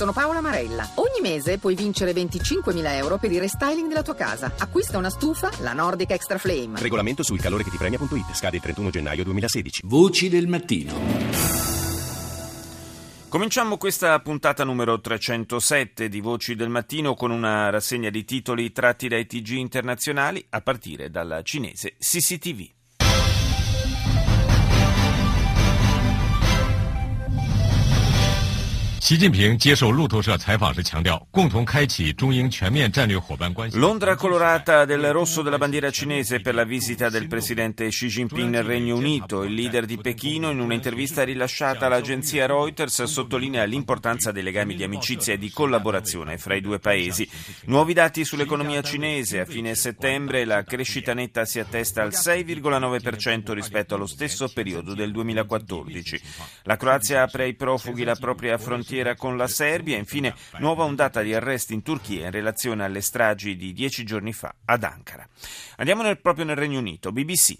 sono Paola Marella. Ogni mese puoi vincere 25.000 euro per il restyling della tua casa. Acquista una stufa, la Nordic Extra Flame. Regolamento sul calore che ti premia.it. Scade il 31 gennaio 2016. Voci del mattino. Cominciamo questa puntata numero 307 di Voci del Mattino con una rassegna di titoli tratti dai TG internazionali a partire dalla cinese CCTV. Londra colorata del rosso della bandiera cinese per la visita del presidente Xi Jinping nel Regno Unito. Il leader di Pechino, in un'intervista rilasciata all'agenzia Reuters, sottolinea l'importanza dei legami di amicizia e di collaborazione fra i due paesi. Nuovi dati sull'economia cinese. A fine settembre la crescita netta si attesta al 6,9% rispetto allo stesso periodo del 2014. La Croazia apre ai profughi la propria frontiera frontiera con la Serbia. Infine, nuova ondata di arresti in Turchia in relazione alle stragi di dieci giorni fa ad Ankara. Andiamo nel, proprio nel Regno Unito. BBC.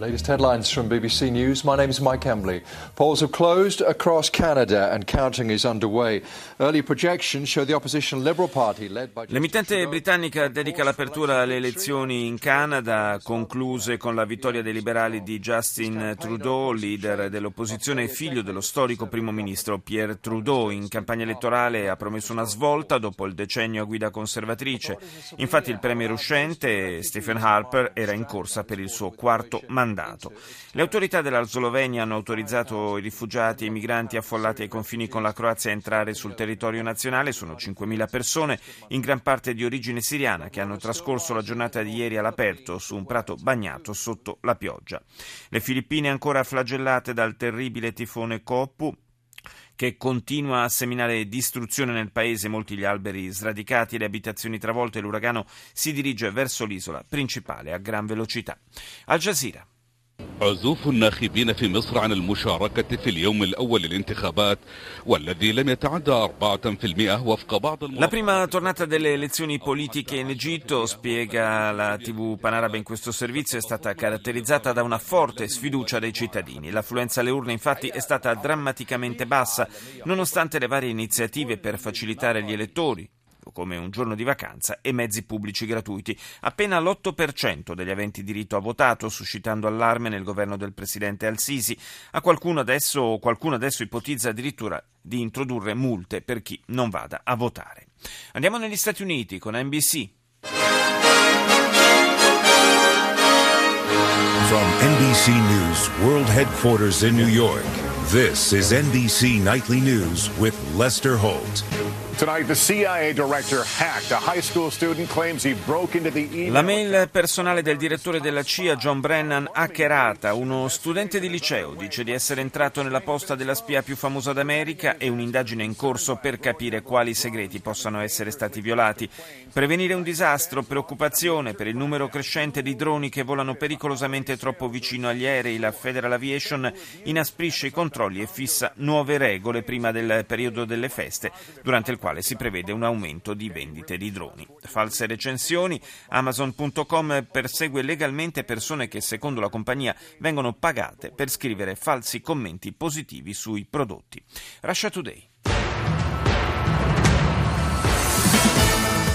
Latest headlines from BBC News. My name is Mike Embley. Polls have closed across Canada and counting is underway. Early projections show the opposition Liberal Party led by L'emittente britannica dedica l'apertura alle elezioni in Canada, concluse con la vittoria dei liberali di Justin Trudeau, leader dell'opposizione e figlio dello storico primo ministro Pierre Trudeau. In campagna elettorale ha promesso una svolta dopo il decennio a guida conservatrice. Infatti il premier uscente Stephen Harper era in corsa per il suo quarto mandato mandato. Le autorità della Slovenia hanno autorizzato i rifugiati e i migranti affollati ai confini con la Croazia a entrare sul territorio nazionale. Sono 5.000 persone, in gran parte di origine siriana, che hanno trascorso la giornata di ieri all'aperto su un prato bagnato sotto la pioggia. Le Filippine ancora flagellate dal terribile tifone Coppu che continua a seminare distruzione nel paese, molti gli alberi sradicati le abitazioni travolte, l'uragano si dirige verso l'isola principale a gran velocità. Al Jazeera. عزوف الناخبين في مصر عن المشاركة في اليوم الأول للانتخابات والذي لم يتعدى 4% وفق بعض La prima tornata delle elezioni politiche in Egitto, spiega la TV Panarabe in questo servizio, è stata caratterizzata da una forte sfiducia dei cittadini. L'affluenza alle urne infatti è stata drammaticamente bassa, nonostante le varie iniziative per facilitare gli elettori come un giorno di vacanza e mezzi pubblici gratuiti. Appena l'8% degli aventi diritto ha votato, suscitando allarme nel governo del presidente Al-Sisi. A qualcuno adesso, qualcuno adesso ipotizza addirittura di introdurre multe per chi non vada a votare. Andiamo negli Stati Uniti con NBC. From NBC News World Headquarters in New York, this is NBC Nightly News with Lester Holt. La mail personale del direttore della CIA, John Brennan, hackerata. Uno studente di liceo dice di essere entrato nella posta della spia più famosa d'America e un'indagine in corso per capire quali segreti possano essere stati violati. Prevenire un disastro, preoccupazione per il numero crescente di droni che volano pericolosamente troppo vicino agli aerei. La Federal Aviation inasprisce i controlli e fissa nuove regole prima del periodo delle feste, durante il quale quale si prevede un aumento di vendite di droni. False recensioni, Amazon.com persegue legalmente persone che secondo la compagnia vengono pagate per scrivere falsi commenti positivi sui prodotti. Russia Today.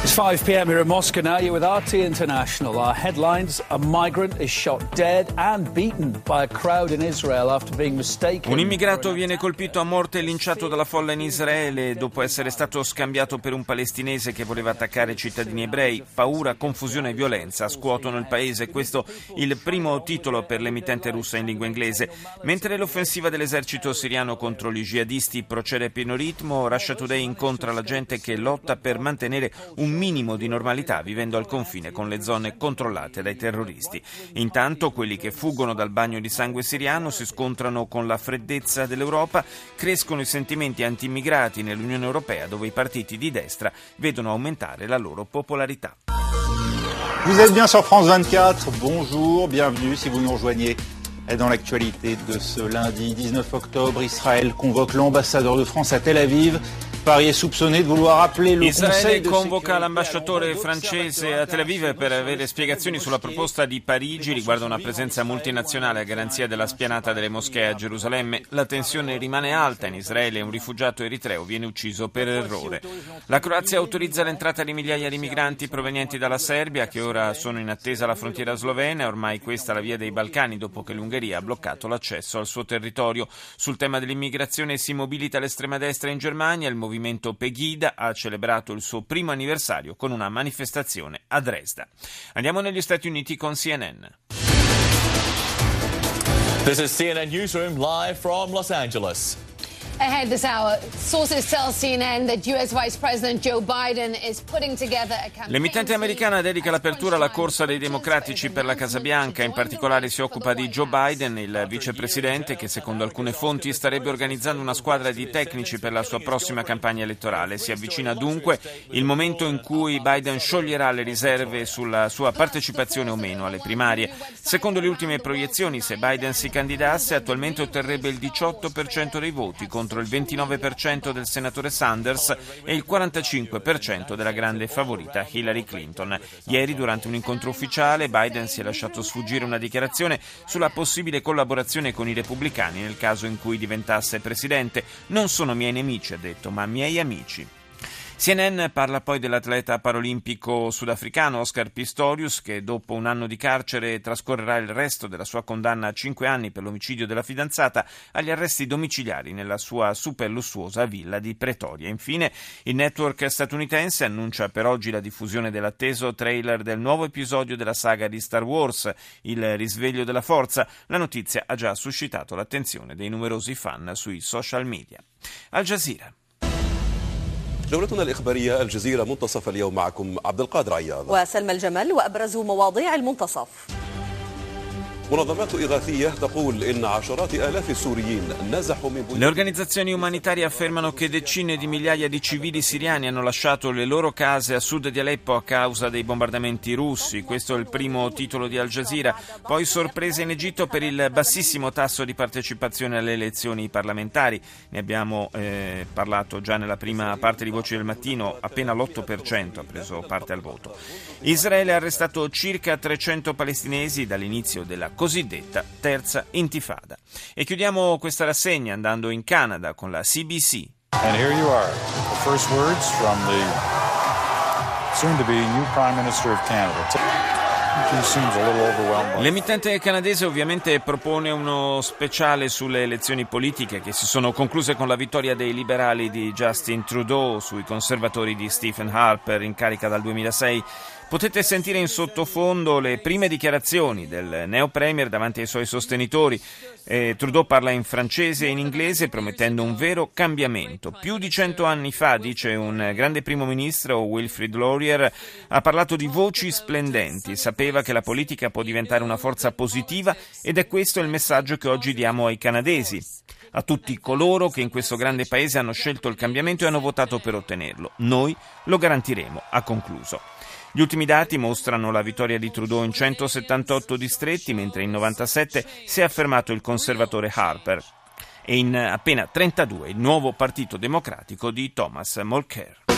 It's 5 p.m. here in Moscow now. You're with RT International. Our headlines A migrant is shot dead and beaten by a crowd in Israel after being mistaken. Un immigrato viene colpito a morte e linciato dalla folla in Israele dopo essere stato scambiato per un palestinese che voleva attaccare cittadini ebrei. Paura, confusione e violenza scuotono il paese. Questo il primo titolo per l'emittente russa in lingua inglese. Mentre l'offensiva dell'esercito siriano contro gli jihadisti procede a pieno ritmo, Russia Today incontra la gente che lotta per mantenere un minimo di normalità vivendo al confine con le zone controllate dai terroristi. Intanto quelli che fuggono dal bagno di sangue siriano si scontrano con la freddezza dell'Europa, crescono i sentimenti anti-immigrati nell'Unione Europea dove i partiti di destra vedono aumentare la loro popolarità. Vous êtes bien sur France 24, bonjour, bienvenue si vous nous rejoignez. Dans l'actualité de ce lundi 19 octobre, Israël convoque l'ambassadeur de France à Tel Aviv Israele convoca l'ambasciatore francese a Tel Aviv per avere spiegazioni sulla proposta di Parigi riguardo una presenza multinazionale a garanzia della spianata delle moschee a Gerusalemme. La tensione rimane alta in Israele e un rifugiato eritreo viene ucciso per errore. La Croazia autorizza l'entrata di migliaia di migranti provenienti dalla Serbia che ora sono in attesa alla frontiera slovena. Ormai questa è la via dei Balcani dopo che l'Ungheria ha bloccato l'accesso al suo territorio. Sul tema dell'immigrazione si mobilita l'estrema destra in Germania. Il movimento movimento Pegida ha celebrato il suo primo anniversario con una manifestazione a Dresda. Andiamo negli Stati Uniti con CNN. This is CNN Newsroom live from Los Angeles. Ahead this hour, sources tell CNN that U.S. Vice President Joe Biden is putting together a campaign. L'emittente americana dedica l'apertura alla corsa dei democratici per la Casa Bianca, in particolare si occupa di Joe Biden, il vicepresidente che secondo alcune fonti starebbe organizzando una squadra di tecnici per la sua prossima campagna elettorale. Si avvicina dunque il momento in cui Biden scioglierà le riserve sulla sua partecipazione o meno alle primarie. Secondo le ultime proiezioni, se Biden si candidasse, attualmente otterrebbe il 18% dei voti contro il 29% del senatore Sanders e il 45% della grande favorita Hillary Clinton. Ieri, durante un incontro ufficiale, Biden si è lasciato sfuggire una dichiarazione sulla possibile collaborazione con i repubblicani nel caso in cui diventasse presidente. Non sono miei nemici, ha detto, ma miei amici. CNN parla poi dell'atleta paralimpico sudafricano Oscar Pistorius che dopo un anno di carcere trascorrerà il resto della sua condanna a cinque anni per l'omicidio della fidanzata agli arresti domiciliari nella sua super lussuosa villa di Pretoria. Infine il network statunitense annuncia per oggi la diffusione dell'atteso trailer del nuovo episodio della saga di Star Wars, Il risveglio della forza. La notizia ha già suscitato l'attenzione dei numerosi fan sui social media. Al Jazeera. جولتنا الإخبارية الجزيرة منتصف اليوم معكم عبد القادر عياض. وسلمى الجمل وأبرز مواضيع المنتصف. منظمات إغاثية تقول إن عشرات آلاف السوريين نزحوا من Le organizzazioni umanitarie affermano che decine di migliaia di civili siriani hanno lasciato le loro case a sud di Aleppo a causa dei bombardamenti russi. Questo è il primo titolo di Al Jazeera. Poi sorpresa in Egitto per il bassissimo tasso di partecipazione alle elezioni parlamentari. Ne abbiamo eh, parlato già nella prima parte di Voci del Mattino. Appena l'8% ha preso parte al voto. Israele ha arrestato circa 300 palestinesi dall'inizio della cosiddetta terza intifada. E chiudiamo questa rassegna andando in Canada con la CBC. And here you are, the first words from the soon to be new Prime Minister of Canada. L'emittente canadese ovviamente propone uno speciale sulle elezioni politiche che si sono concluse con la vittoria dei liberali di Justin Trudeau sui conservatori di Stephen Harper in carica dal 2006. Potete sentire in sottofondo le prime dichiarazioni del neo premier davanti ai suoi sostenitori. Eh, Trudeau parla in francese e in inglese promettendo un vero cambiamento. Più di cento anni fa, dice un grande primo ministro, Wilfrid Laurier, ha parlato di voci splendenti, sapeva che la politica può diventare una forza positiva ed è questo il messaggio che oggi diamo ai canadesi a tutti coloro che in questo grande paese hanno scelto il cambiamento e hanno votato per ottenerlo. Noi lo garantiremo, ha concluso. Gli ultimi dati mostrano la vittoria di Trudeau in 178 distretti, mentre in 97 si è affermato il conservatore Harper e in appena 32 il nuovo Partito Democratico di Thomas Mulcair.